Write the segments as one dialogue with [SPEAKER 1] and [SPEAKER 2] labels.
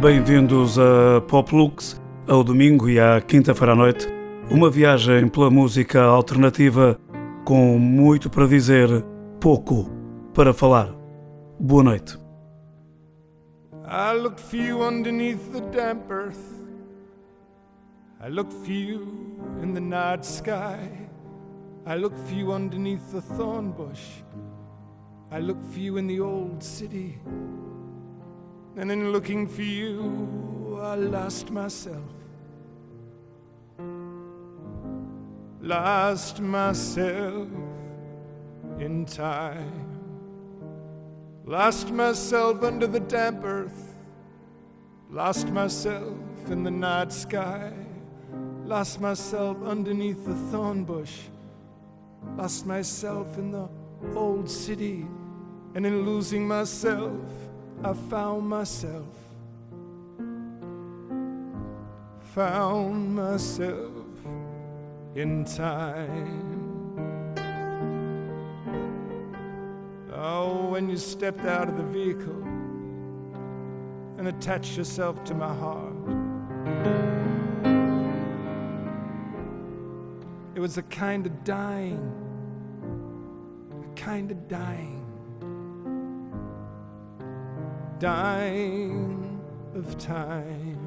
[SPEAKER 1] Bem-vindos a Poplux, ao domingo e à quinta-feira à noite. Uma viagem pela música alternativa com muito para dizer, pouco para falar. Boa noite.
[SPEAKER 2] I look for you underneath the damp earth. I look for you in the night sky. I look for you underneath the thorn bush. I look for you in the old city. And in looking for you, I lost myself. Lost myself in time. Lost myself under the damp earth. Lost myself in the night sky. Lost myself underneath the thorn bush. Lost myself in the old city. And in losing myself, I found myself. Found myself in time. Oh, when you stepped out of the vehicle and attached yourself to my heart. It was a kind of dying, a kind of dying, dying of time.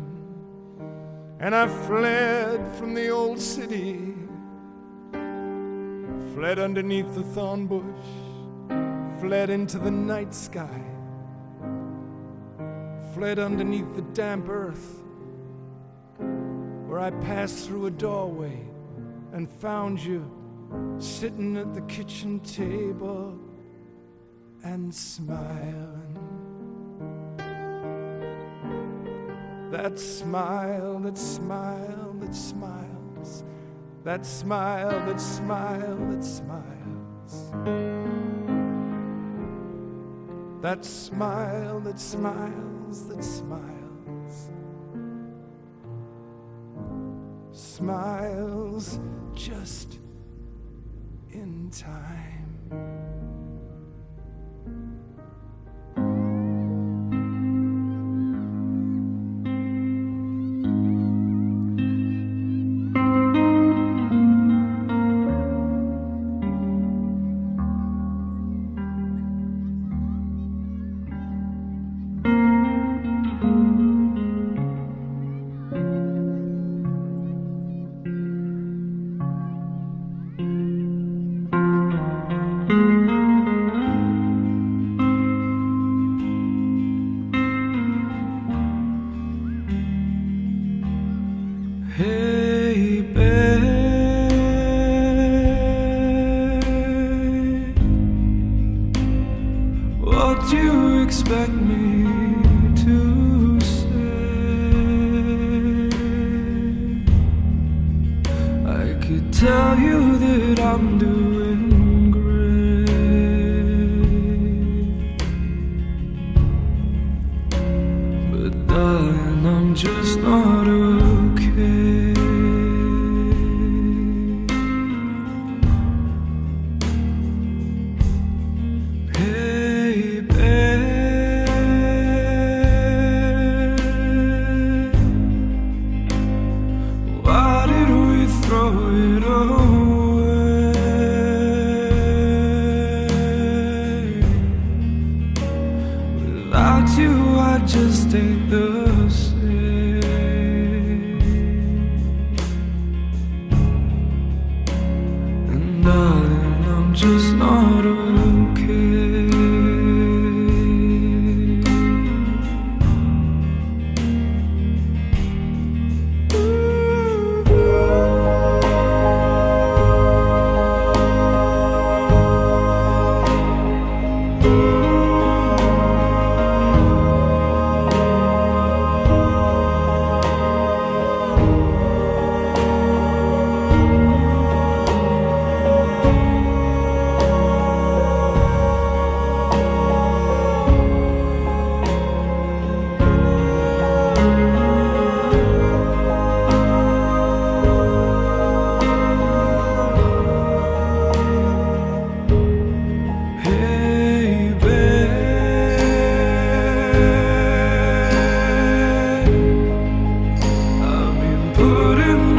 [SPEAKER 2] And I fled from the old city, fled underneath the thorn bush fled into the night sky, fled underneath the damp earth, where I passed through a doorway and found you sitting at the kitchen table and smiling. That smile, that smile, that smiles, that smile, that smile, that smiles. That smile that smiles, that smiles, smiles just in time.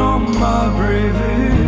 [SPEAKER 3] on my bravery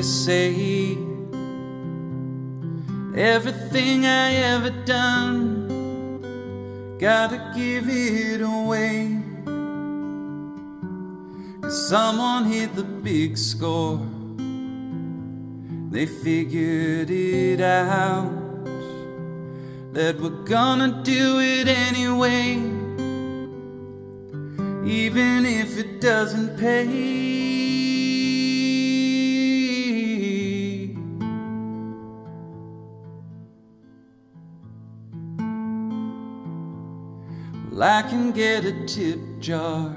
[SPEAKER 3] they say. Everything I ever done, gotta give it away. Cause someone hit the big score. They figured it out that we're gonna do it anyway even if it doesn't pay. Well, I can get a tip jar,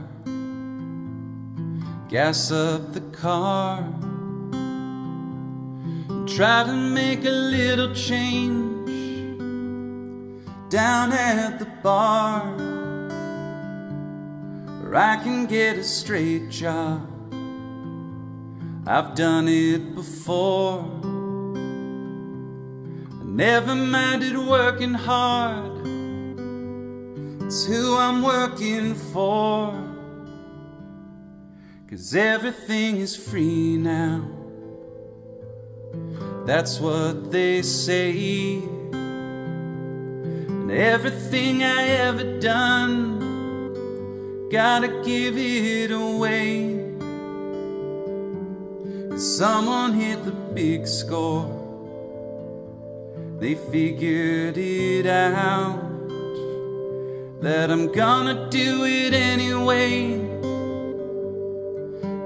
[SPEAKER 3] gas up the car, try to make a little change down at the bar or I can get a straight job. I've done it before. I never minded working hard. It's who I'm working for. Cause everything is free now. That's what they say. And everything I ever done gotta give it away. Cause Someone hit the big score. They figured it out that I'm gonna do it anyway,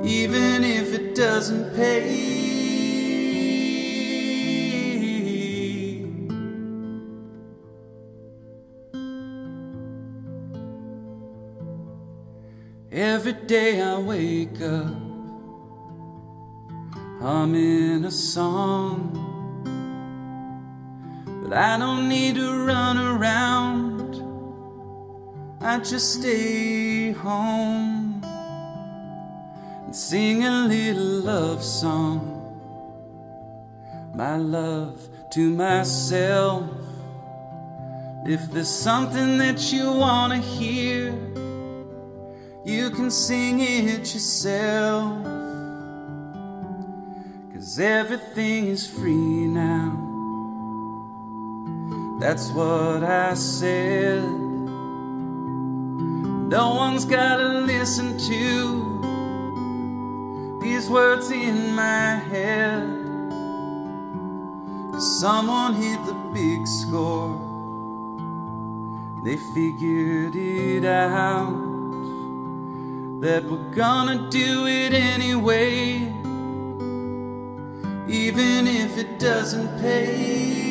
[SPEAKER 3] even if it doesn't pay. Every day I wake up, humming a song. But I don't need to run around, I just stay home and sing a little love song. My love to myself. If there's something that you want to hear, you can sing it yourself. Cause everything is free now. That's what I said. No one's gotta listen to these words in my head. Someone hit the big score. They figured it out that we're gonna do it anyway, even if it doesn't pay.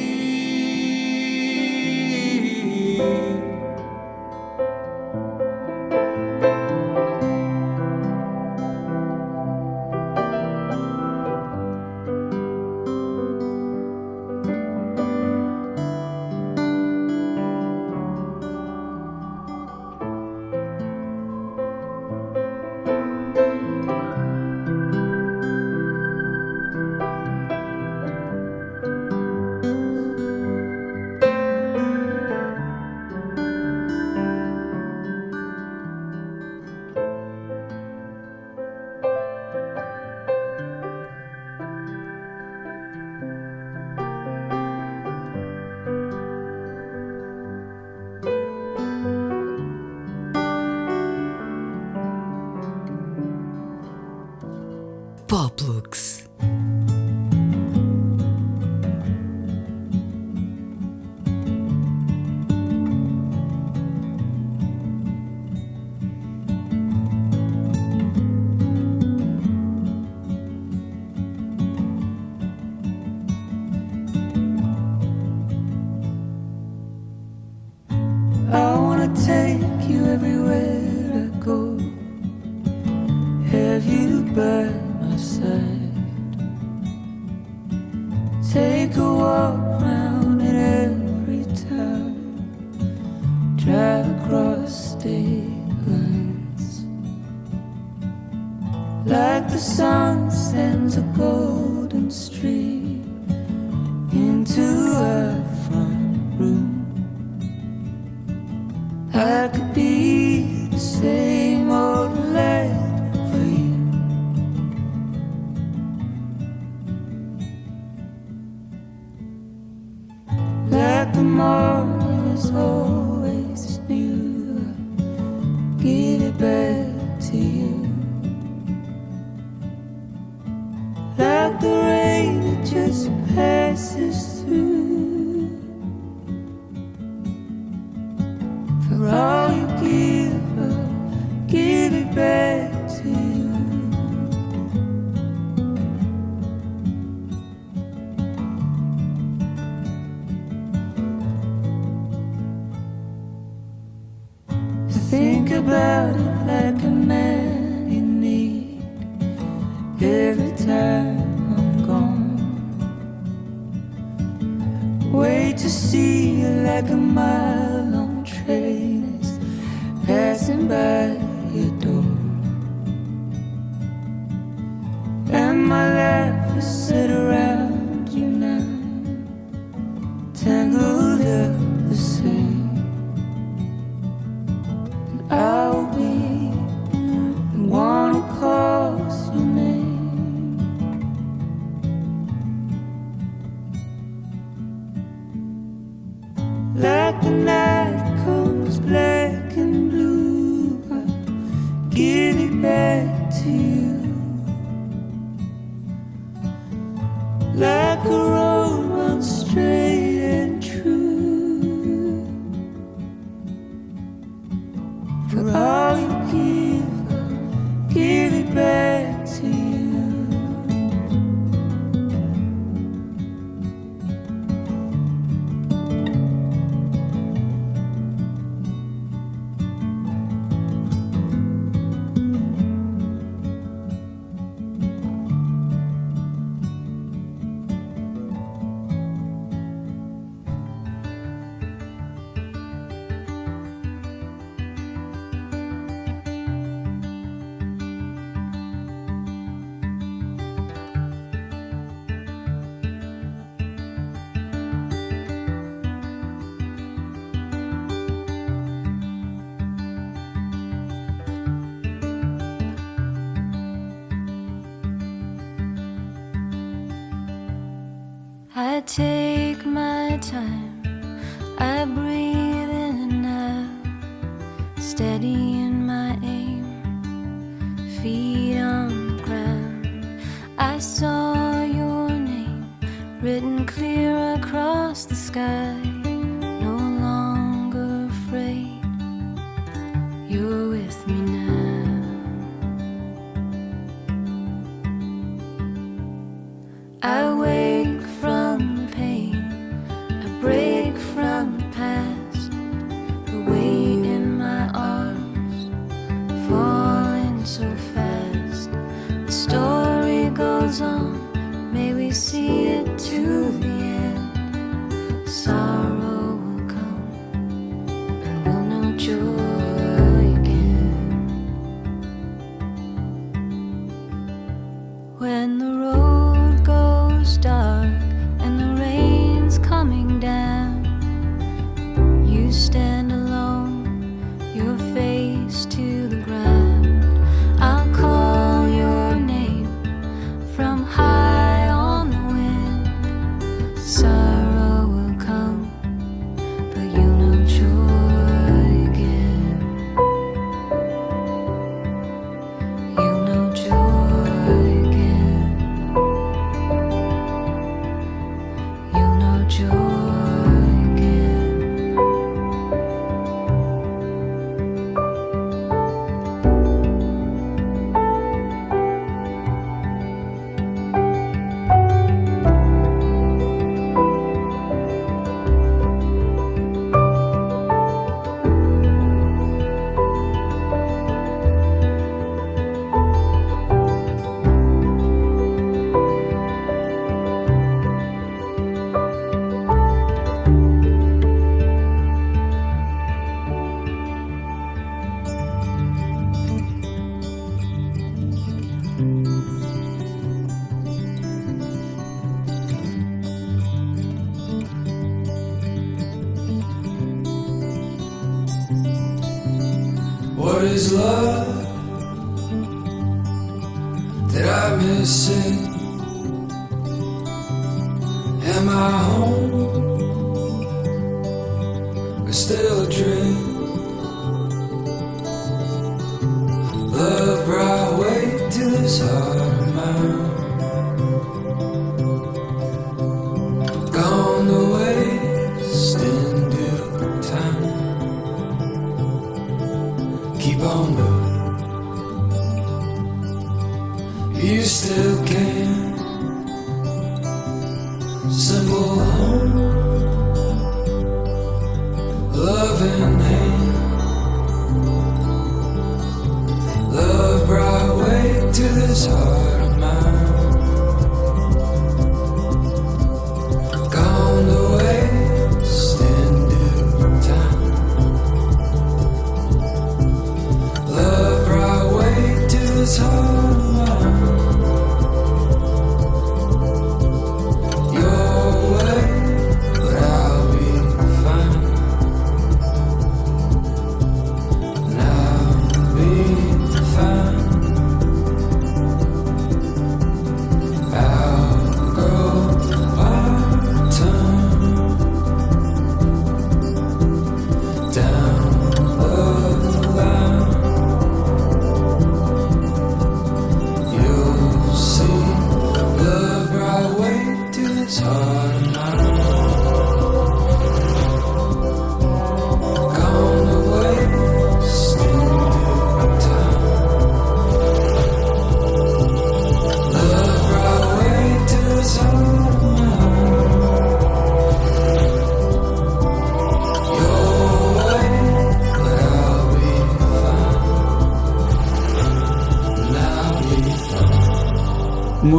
[SPEAKER 4] Take my time. What is love?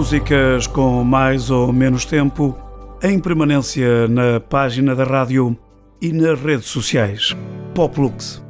[SPEAKER 1] Músicas com mais ou menos tempo em permanência na página da rádio e nas redes sociais. Poplux.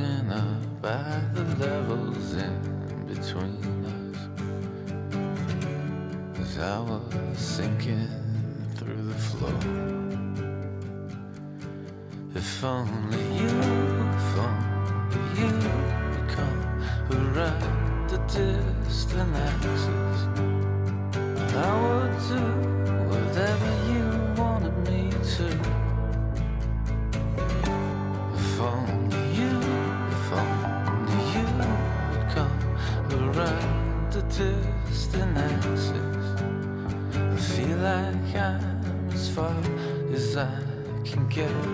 [SPEAKER 5] broken up by the levels in between us As I was sinking through the floor If only you, if only you would come Around the distant axis I would too. together.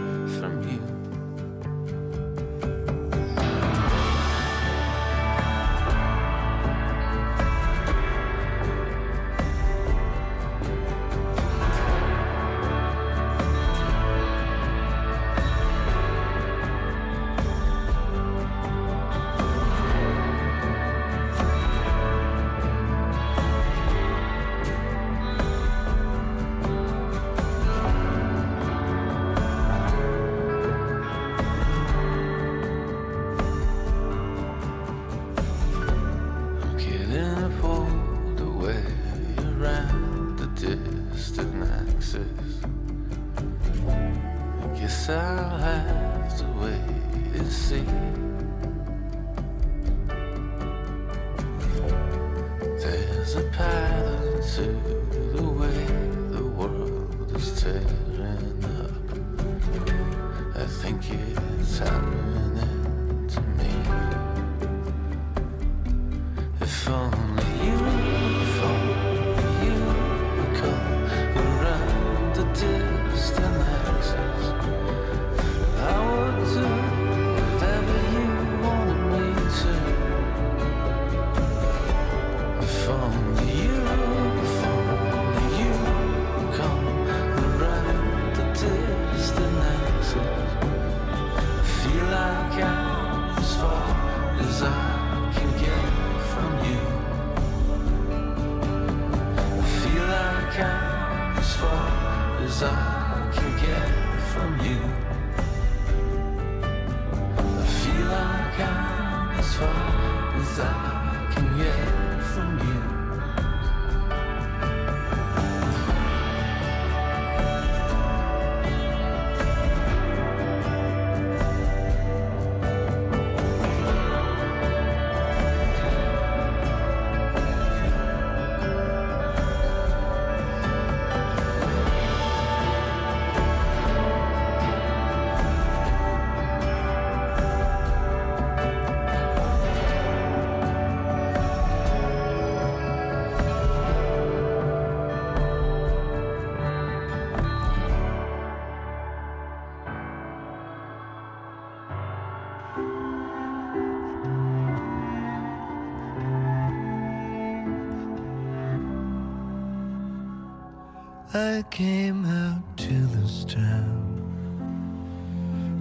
[SPEAKER 5] I
[SPEAKER 6] came out to this town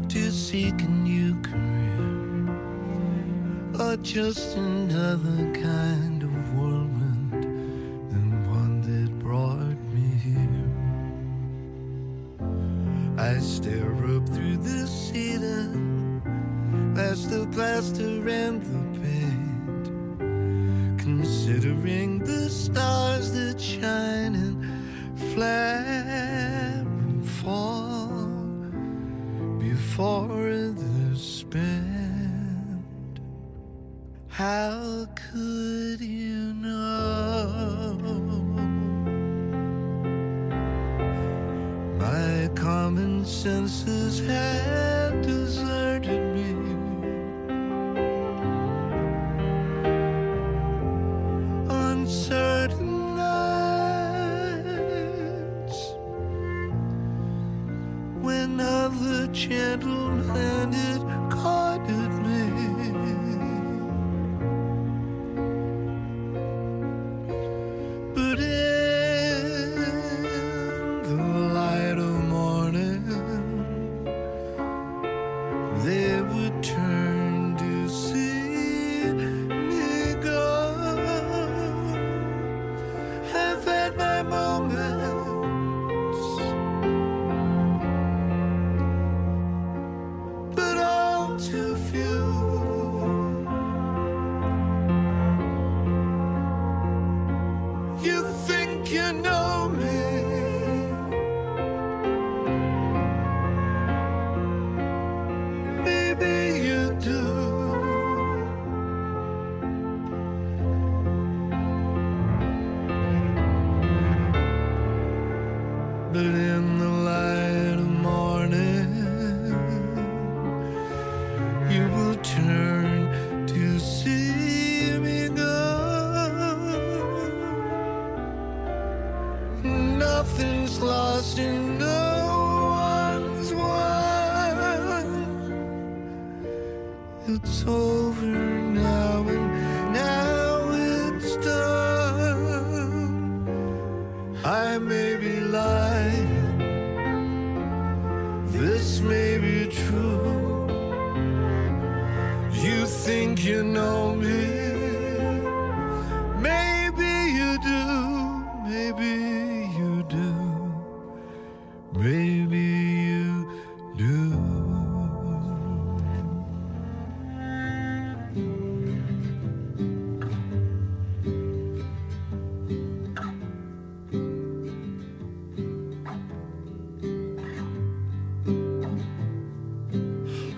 [SPEAKER 6] to seek a new career or just another kind. my moment.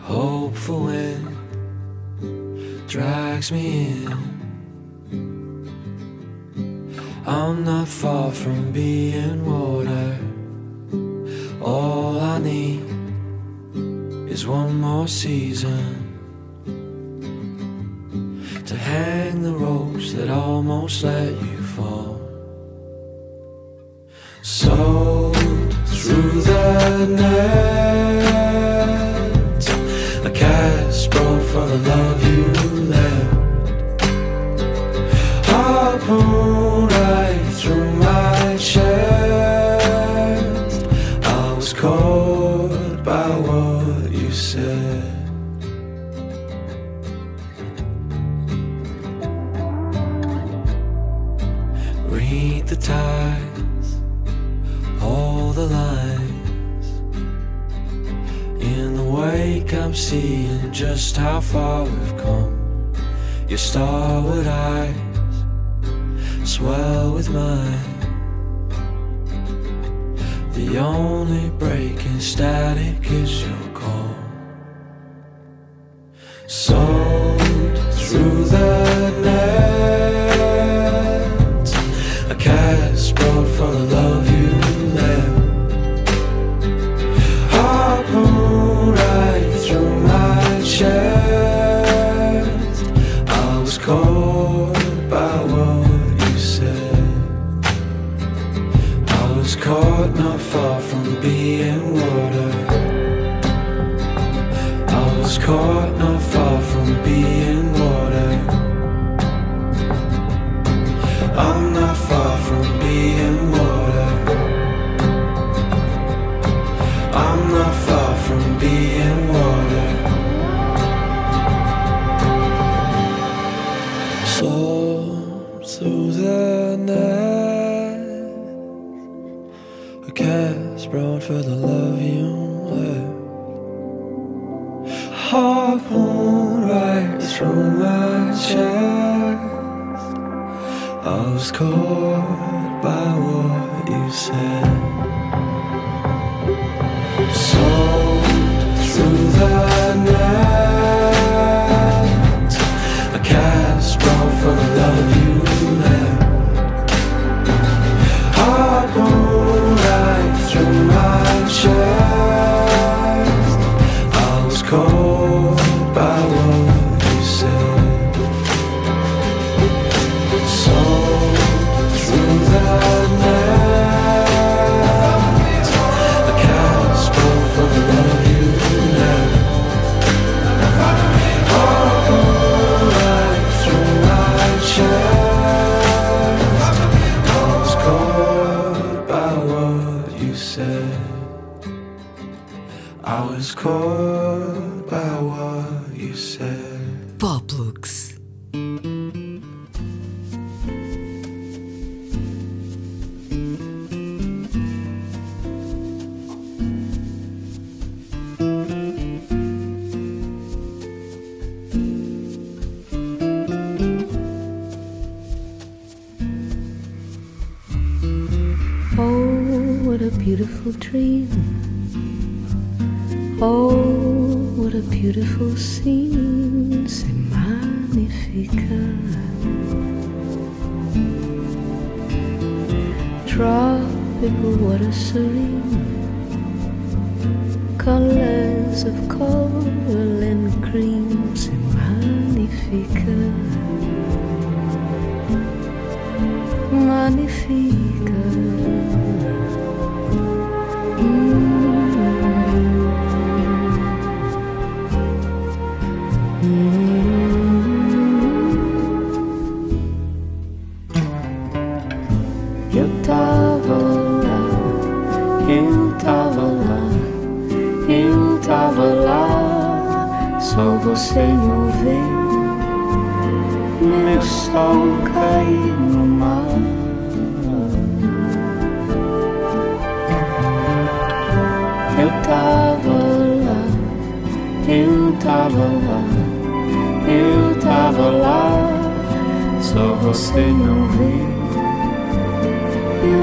[SPEAKER 5] Hopeful wind drags me in. I'm not far from being water. All I need is one more season to hang the ropes that almost let you fall. So through the net. for the love Starved eyes swell with mine. The only break in static is your. far from being Poplux. Oh, what a
[SPEAKER 4] beautiful dream beautiful scenes se magnifica. Tropical water serene.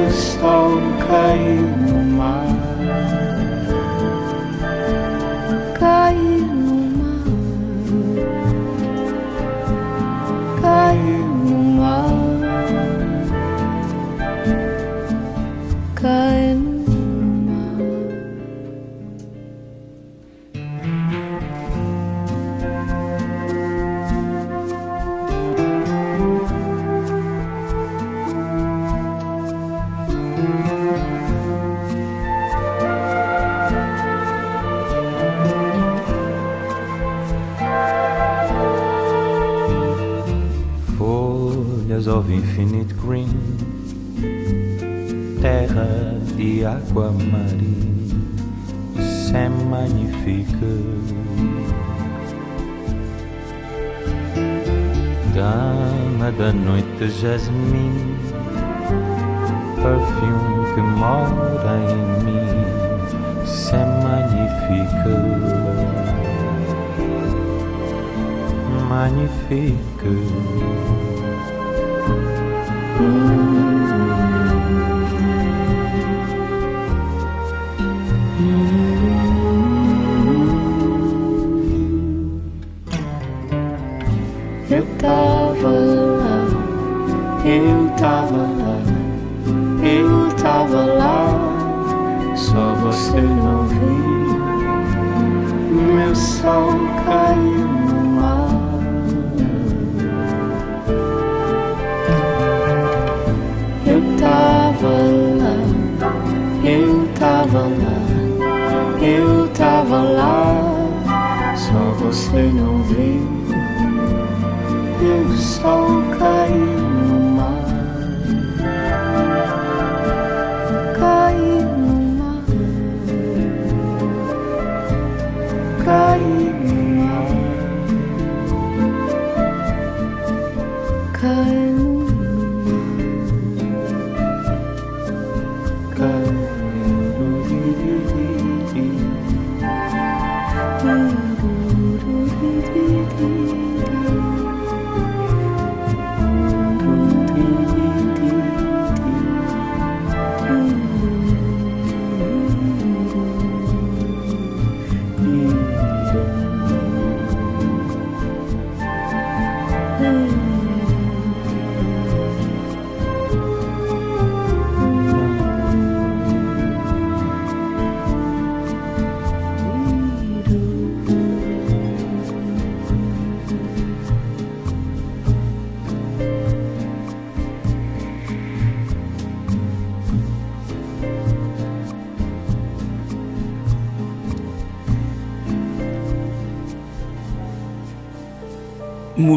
[SPEAKER 7] estão caindo. noite de jasmim, perfume que mora em mim, se magnífico,
[SPEAKER 4] magnífico. so good.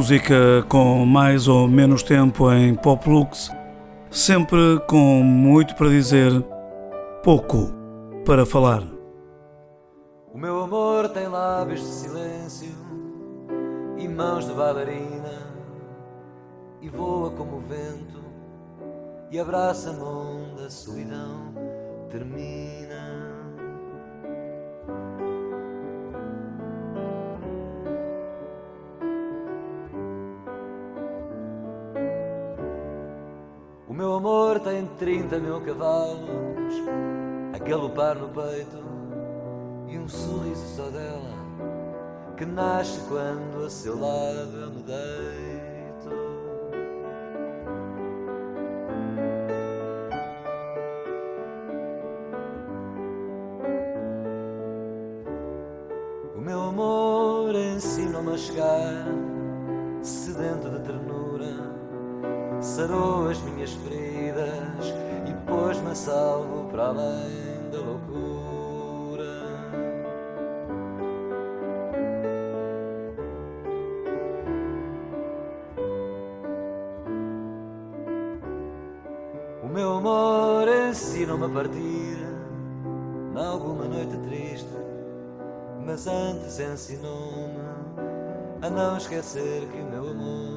[SPEAKER 1] música com mais ou menos tempo em pop lux, sempre com muito para dizer, pouco para falar.
[SPEAKER 8] O meu amor tem lábios de silêncio e mãos de bailarina, e voa como o vento e abraça a mão da solidão. Termina. 30 mil cavalos
[SPEAKER 4] a galopar no peito e um sorriso só dela que nasce quando a seu lado eu me dei. uma partida, alguma noite triste, mas antes ensinou-me a não esquecer que o meu amor.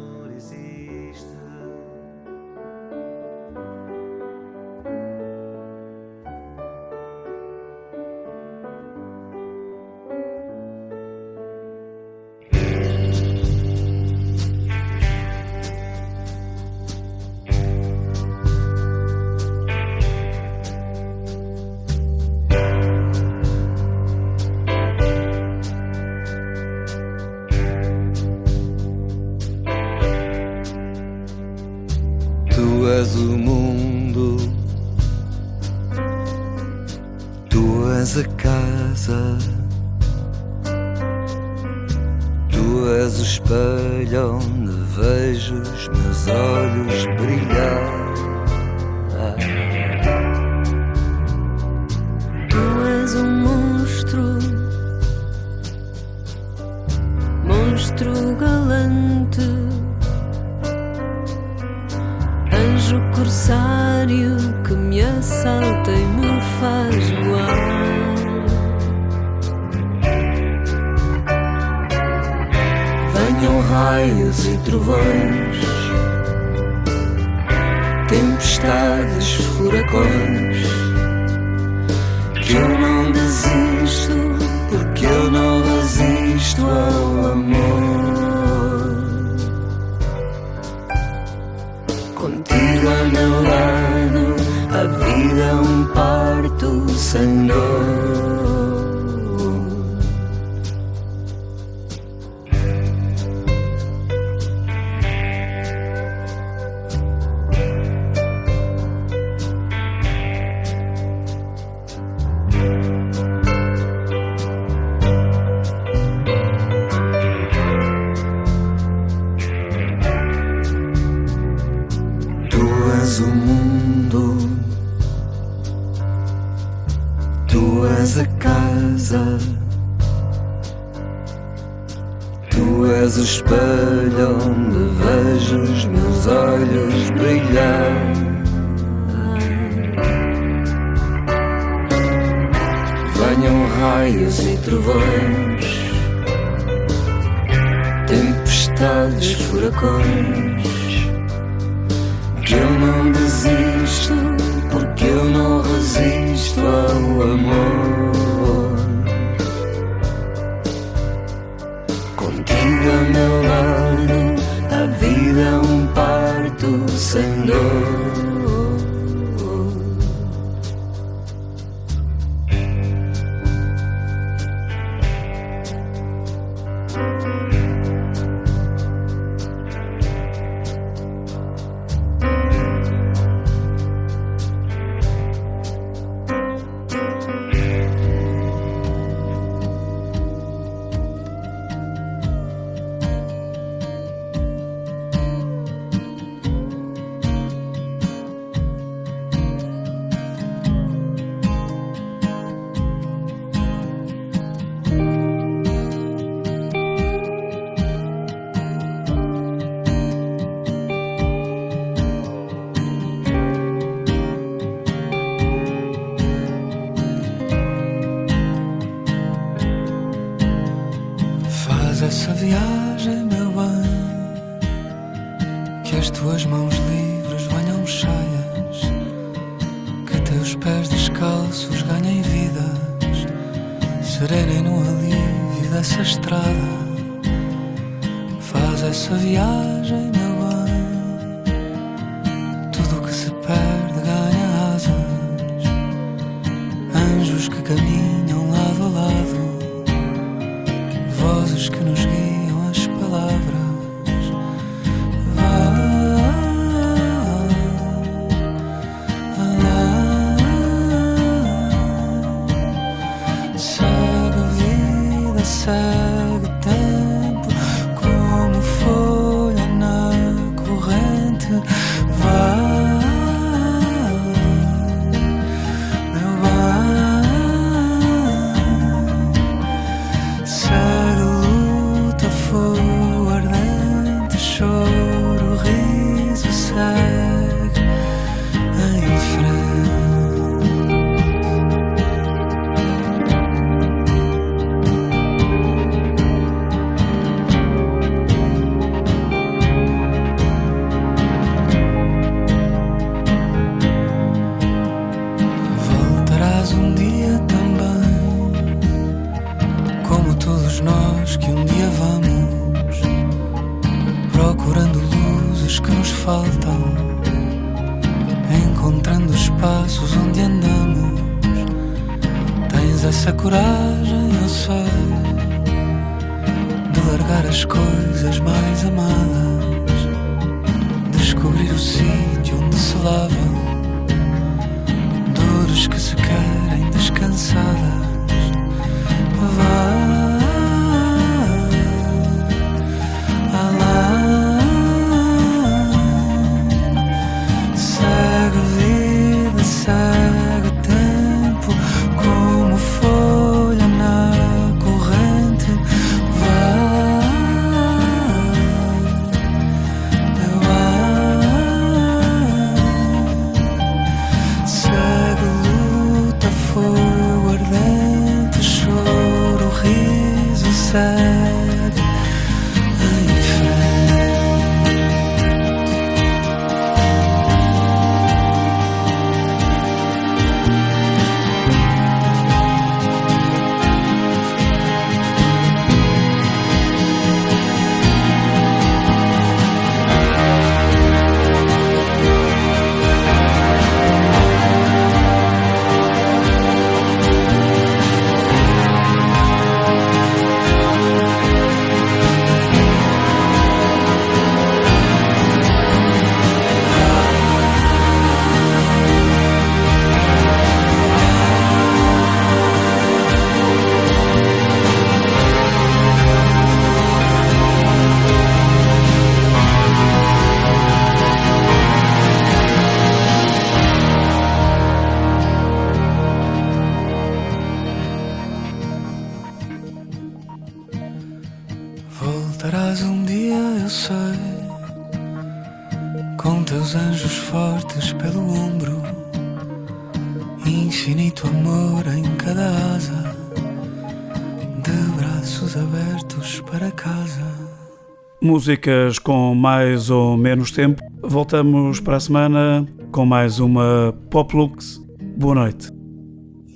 [SPEAKER 1] Músicas com mais ou menos tempo. Voltamos para a semana com mais uma Pop Lux. Boa noite.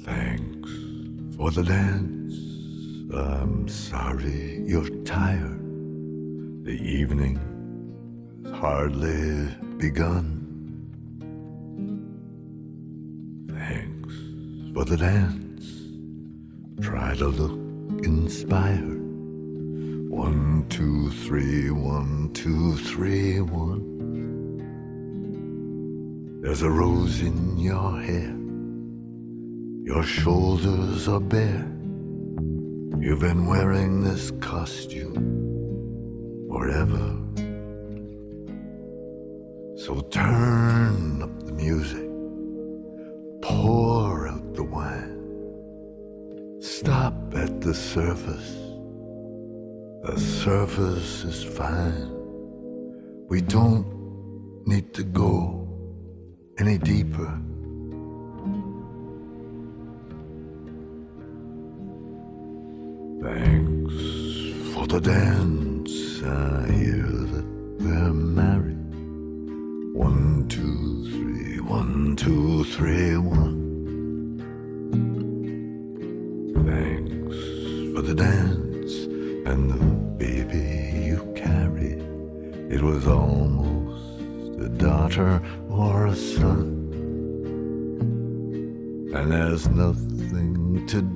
[SPEAKER 6] Thanks for the dance. I'm sorry you're tired. The evening hardly begun. Thanks for the dance. Try to look inspired. One, two, three, one, two, three, one. There's a rose in your hair. Your shoulders are bare. You've been wearing this costume forever. So turn up the music, pour out the wine, stop at the surface. The surface is fine. We don't need to go any deeper. Thanks for the dance. I hear that we're married. One, two, three, one, two, three, one. Nothing to